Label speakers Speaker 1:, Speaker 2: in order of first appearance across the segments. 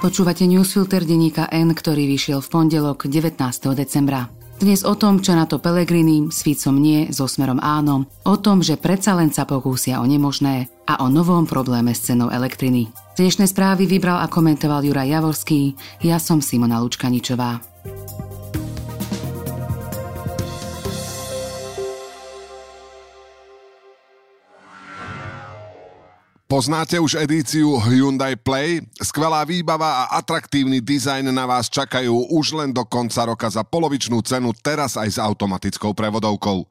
Speaker 1: Počúvate newsfilter denníka N, ktorý vyšiel v pondelok 19. decembra. Dnes o tom, čo na to Pelegrini, s Ficom nie, so smerom áno, o tom, že predsa len sa pokúsia o nemožné a o novom probléme s cenou elektriny. Dnešné správy vybral a komentoval Juraj Javorský, ja som Simona Lučkaničová.
Speaker 2: Poznáte už edíciu Hyundai Play? Skvelá výbava a atraktívny dizajn na vás čakajú už len do konca roka za polovičnú cenu, teraz aj s automatickou prevodovkou.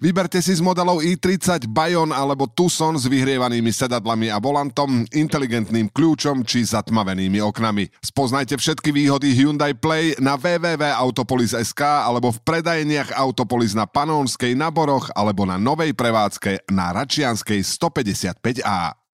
Speaker 2: Vyberte si z modelov i30 Bayon alebo Tucson s vyhrievanými sedadlami a volantom, inteligentným kľúčom či zatmavenými oknami. Spoznajte všetky výhody Hyundai Play na www.autopolis.sk alebo v predajeniach Autopolis na Panónskej, na Boroch alebo na novej prevádzke na Račianskej 155A.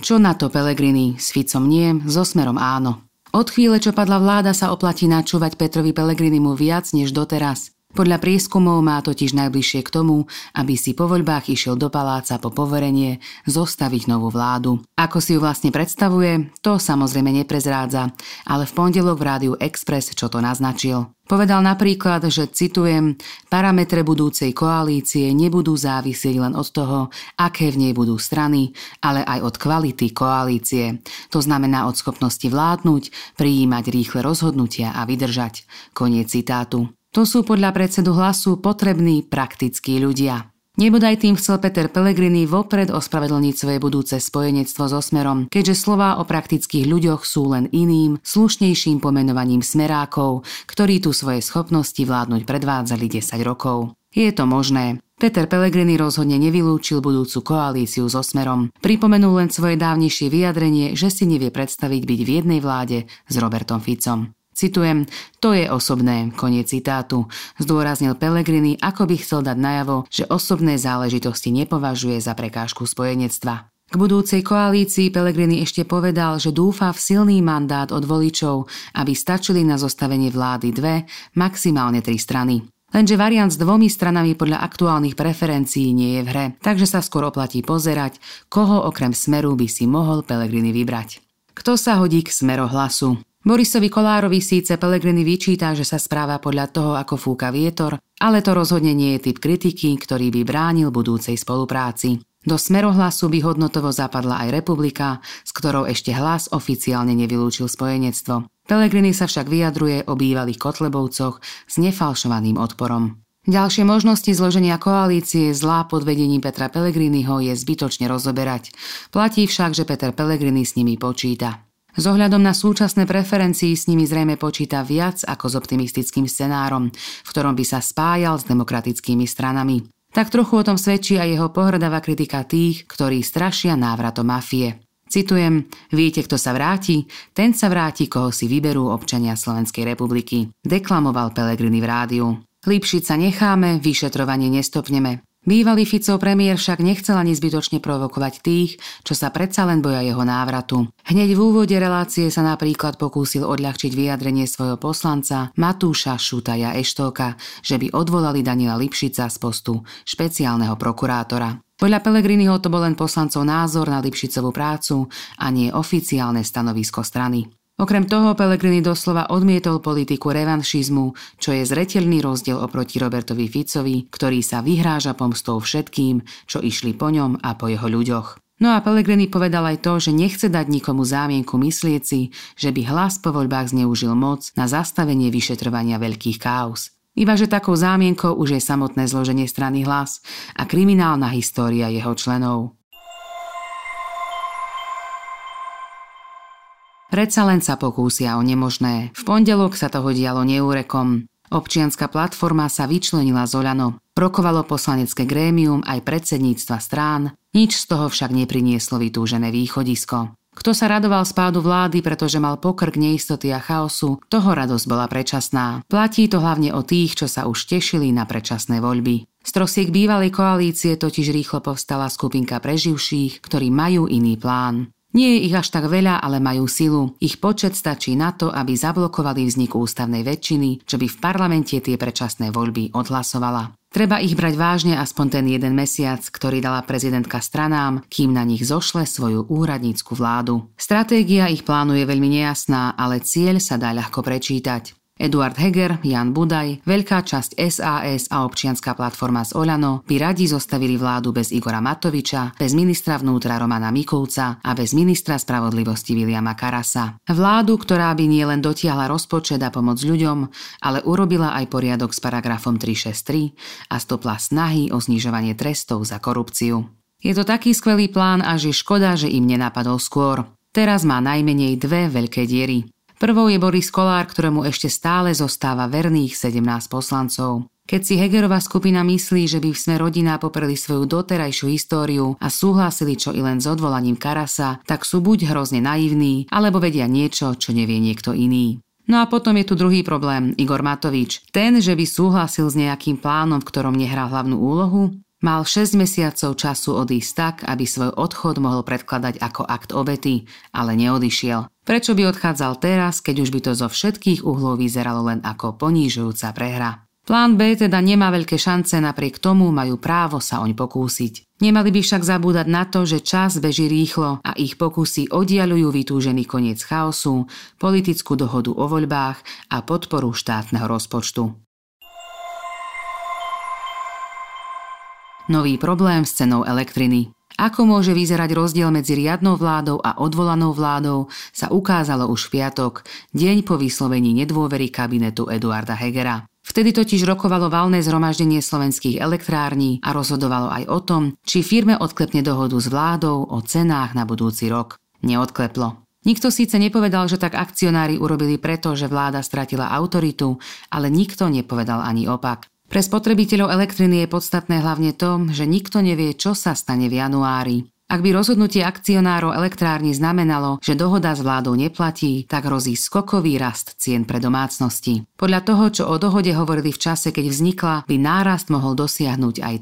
Speaker 1: Čo na to Pelegrini? S Ficom nie, so smerom áno. Od chvíle, čo padla vláda, sa oplatí načúvať Petrovi Pelegrinimu viac než doteraz. Podľa prieskumov má totiž najbližšie k tomu, aby si po voľbách išiel do paláca po poverenie zostaviť novú vládu. Ako si ju vlastne predstavuje, to samozrejme neprezrádza, ale v pondelok v rádiu Express čo to naznačil. Povedal napríklad, že citujem, parametre budúcej koalície nebudú závisieť len od toho, aké v nej budú strany, ale aj od kvality koalície. To znamená od schopnosti vládnuť, prijímať rýchle rozhodnutia a vydržať. Koniec citátu. To sú podľa predsedu hlasu potrební praktickí ľudia. Nebodaj tým chcel Peter Pellegrini vopred ospravedlniť svoje budúce spojenectvo so Smerom, keďže slová o praktických ľuďoch sú len iným, slušnejším pomenovaním smerákov, ktorí tu svoje schopnosti vládnuť predvádzali 10 rokov. Je to možné. Peter Pellegrini rozhodne nevylúčil budúcu koalíciu so Smerom. Pripomenul len svoje dávnejšie vyjadrenie, že si nevie predstaviť byť v jednej vláde s Robertom Ficom. Citujem, to je osobné, koniec citátu. Zdôraznil Pellegrini, ako by chcel dať najavo, že osobné záležitosti nepovažuje za prekážku spojenectva. K budúcej koalícii Pellegrini ešte povedal, že dúfa v silný mandát od voličov, aby stačili na zostavenie vlády dve, maximálne tri strany. Lenže variant s dvomi stranami podľa aktuálnych preferencií nie je v hre, takže sa skôr oplatí pozerať, koho okrem smeru by si mohol Pellegrini vybrať. Kto sa hodí k smerohlasu? Borisovi Kolárovi síce Pelegrini vyčíta, že sa správa podľa toho, ako fúka vietor, ale to rozhodne nie je typ kritiky, ktorý by bránil budúcej spolupráci. Do smerohlasu by hodnotovo zapadla aj republika, s ktorou ešte hlas oficiálne nevylúčil spojenectvo. Pelegrini sa však vyjadruje o bývalých Kotlebovcoch s nefalšovaným odporom. Ďalšie možnosti zloženia koalície zlá pod vedením Petra Pelegriniho je zbytočne rozoberať. Platí však, že Peter Pellegrini s nimi počíta. S ohľadom na súčasné preferencii s nimi zrejme počíta viac ako s optimistickým scenárom, v ktorom by sa spájal s demokratickými stranami. Tak trochu o tom svedčí aj jeho pohrdavá kritika tých, ktorí strašia návratom mafie. Citujem, viete, kto sa vráti? Ten sa vráti, koho si vyberú občania Slovenskej republiky. Deklamoval Pelegrini v rádiu. Lípšiť sa necháme, vyšetrovanie nestopneme. Bývalý Ficov premiér však nechcel ani zbytočne provokovať tých, čo sa predsa len boja jeho návratu. Hneď v úvode relácie sa napríklad pokúsil odľahčiť vyjadrenie svojho poslanca Matúša Šutaja Eštóka, že by odvolali Daniela Lipšica z postu špeciálneho prokurátora. Podľa Pelegriniho to bol len poslancov názor na Lipšicovú prácu a nie oficiálne stanovisko strany. Okrem toho Pellegrini doslova odmietol politiku revanšizmu, čo je zretelný rozdiel oproti Robertovi Ficovi, ktorý sa vyhráža pomstou všetkým, čo išli po ňom a po jeho ľuďoch. No a Pellegrini povedal aj to, že nechce dať nikomu zámienku myslieť si, že by hlas po voľbách zneužil moc na zastavenie vyšetrovania veľkých káuz. Iba že takou zámienkou už je samotné zloženie strany hlas a kriminálna história jeho členov. Predsa len sa pokúsia o nemožné. V pondelok sa toho dialo neúrekom. Občianská platforma sa vyčlenila z Oľano. Rokovalo poslanecké grémium aj predsedníctva strán, nič z toho však neprinieslo vytúžené východisko. Kto sa radoval spádu vlády, pretože mal pokrk neistoty a chaosu, toho radosť bola predčasná. Platí to hlavne o tých, čo sa už tešili na predčasné voľby. Z trosiek bývalej koalície totiž rýchlo povstala skupinka preživších, ktorí majú iný plán. Nie je ich až tak veľa, ale majú silu. Ich počet stačí na to, aby zablokovali vznik ústavnej väčšiny, čo by v parlamente tie predčasné voľby odhlasovala. Treba ich brať vážne aspoň ten jeden mesiac, ktorý dala prezidentka stranám, kým na nich zošle svoju úradnícku vládu. Stratégia ich plánu je veľmi nejasná, ale cieľ sa dá ľahko prečítať. Eduard Heger, Jan Budaj, veľká časť SAS a občianská platforma z Oľano by radi zostavili vládu bez Igora Matoviča, bez ministra vnútra Romana Mikulca a bez ministra spravodlivosti Viliama Karasa. Vládu, ktorá by nielen dotiahla rozpočet a pomoc ľuďom, ale urobila aj poriadok s paragrafom 363 a stopla snahy o znižovanie trestov za korupciu. Je to taký skvelý plán, až je škoda, že im nenapadol skôr. Teraz má najmenej dve veľké diery. Prvou je Boris Kolár, ktorému ešte stále zostáva verných 17 poslancov. Keď si Hegerová skupina myslí, že by v sme rodina popreli svoju doterajšiu históriu a súhlasili čo i len s odvolaním Karasa, tak sú buď hrozne naivní, alebo vedia niečo, čo nevie niekto iný. No a potom je tu druhý problém, Igor Matovič. Ten, že by súhlasil s nejakým plánom, v ktorom nehral hlavnú úlohu, Mal 6 mesiacov času odísť tak, aby svoj odchod mohol predkladať ako akt obety, ale neodišiel. Prečo by odchádzal teraz, keď už by to zo všetkých uhlov vyzeralo len ako ponížujúca prehra? Plán B teda nemá veľké šance, napriek tomu majú právo sa oň pokúsiť. Nemali by však zabúdať na to, že čas beží rýchlo a ich pokusy oddialujú vytúžený koniec chaosu, politickú dohodu o voľbách a podporu štátneho rozpočtu. Nový problém s cenou elektriny. Ako môže vyzerať rozdiel medzi riadnou vládou a odvolanou vládou, sa ukázalo už v piatok, deň po vyslovení nedôvery kabinetu Eduarda Hegera. Vtedy totiž rokovalo valné zhromaždenie slovenských elektrární a rozhodovalo aj o tom, či firme odklepne dohodu s vládou o cenách na budúci rok. Neodkleplo. Nikto síce nepovedal, že tak akcionári urobili preto, že vláda stratila autoritu, ale nikto nepovedal ani opak. Pre spotrebiteľov elektriny je podstatné hlavne to, že nikto nevie, čo sa stane v januári. Ak by rozhodnutie akcionárov elektrárni znamenalo, že dohoda s vládou neplatí, tak hrozí skokový rast cien pre domácnosti. Podľa toho, čo o dohode hovorili v čase, keď vznikla, by nárast mohol dosiahnuť aj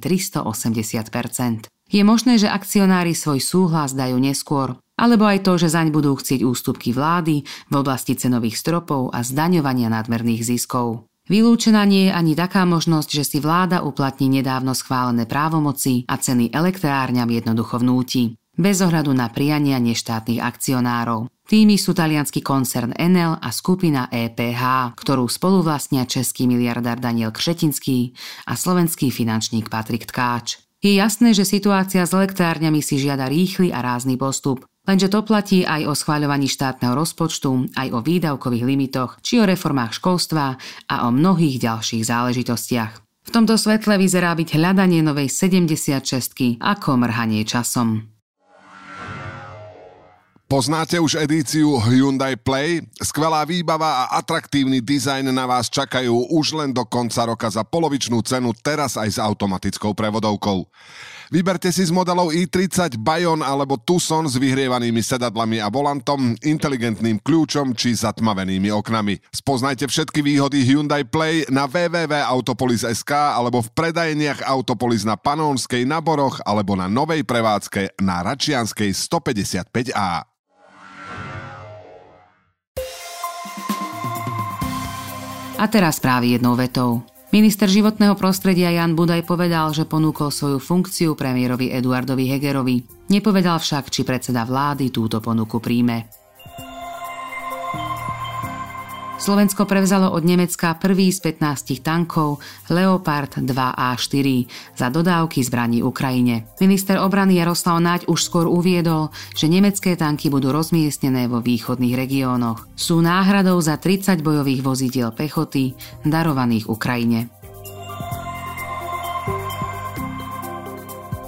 Speaker 1: 380% Je možné, že akcionári svoj súhlas dajú neskôr, alebo aj to, že zaň budú chcieť ústupky vlády v oblasti cenových stropov a zdaňovania nadmerných ziskov. Vylúčená nie je ani taká možnosť, že si vláda uplatní nedávno schválené právomoci a ceny elektrárňam jednoducho vnúti, bez ohľadu na priania neštátnych akcionárov. Tými sú talianský koncern Enel a skupina EPH, ktorú spoluvlastnia český miliardár Daniel Kšetinský a slovenský finančník Patrik Tkáč. Je jasné, že situácia s elektrárňami si žiada rýchly a rázny postup, Lenže to platí aj o schváľovaní štátneho rozpočtu, aj o výdavkových limitoch, či o reformách školstva a o mnohých ďalších záležitostiach. V tomto svetle vyzerá byť hľadanie novej 76 ako mrhanie časom.
Speaker 2: Poznáte už edíciu Hyundai Play? Skvelá výbava a atraktívny dizajn na vás čakajú už len do konca roka za polovičnú cenu, teraz aj s automatickou prevodovkou. Vyberte si z modelov i30, Bayon alebo Tucson s vyhrievanými sedadlami a volantom, inteligentným kľúčom či zatmavenými oknami. Spoznajte všetky výhody Hyundai Play na www.autopolis.sk alebo v predajeniach Autopolis na Panónskej na Boroch alebo na novej prevádzke na Račianskej 155A.
Speaker 1: A teraz správy jednou vetou. Minister životného prostredia Jan Budaj povedal, že ponúkol svoju funkciu premiérovi Eduardovi Hegerovi. Nepovedal však, či predseda vlády túto ponuku príjme. Slovensko prevzalo od Nemecka prvý z 15 tankov Leopard 2A4 za dodávky zbraní Ukrajine. Minister obrany Jaroslav Naď už skôr uviedol, že nemecké tanky budú rozmiestnené vo východných regiónoch. Sú náhradou za 30 bojových vozidiel pechoty darovaných Ukrajine.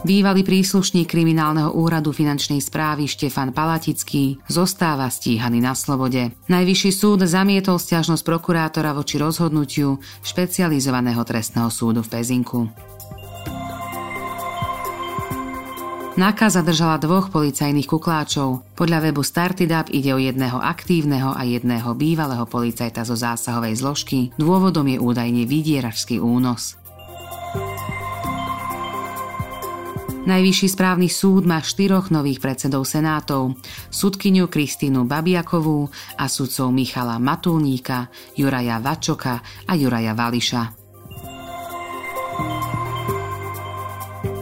Speaker 1: Bývalý príslušník kriminálneho úradu finančnej správy Štefan Palatický zostáva stíhaný na slobode. Najvyšší súd zamietol stiažnosť prokurátora voči rozhodnutiu špecializovaného trestného súdu v Pezinku. NAKA zadržala dvoch policajných kukláčov. Podľa webu Startidab ide o jedného aktívneho a jedného bývalého policajta zo zásahovej zložky. Dôvodom je údajne vydieračský únos. Najvyšší správny súd má štyroch nových predsedov senátov, sudkyňu Kristínu Babiakovú a sudcov Michala Matulníka, Juraja Vačoka a Juraja Vališa.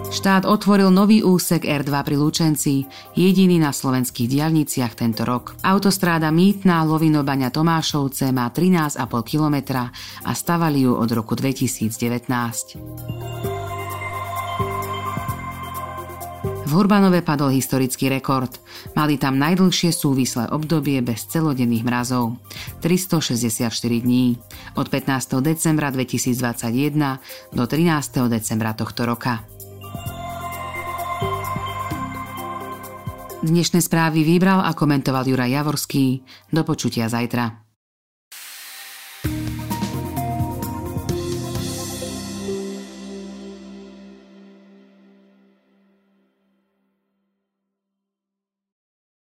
Speaker 1: Štát otvoril nový úsek R2 pri Lučenci, jediný na slovenských diaľniciach tento rok. Autostráda Mýtna Lovinobaňa Tomášovce má 13,5 km a stavali ju od roku 2019. V Hurbanove padol historický rekord. Mali tam najdlhšie súvislé obdobie bez celodenných mrazov. 364 dní. Od 15. decembra 2021 do 13. decembra tohto roka. Dnešné správy vybral a komentoval Juraj Javorský. Do počutia zajtra.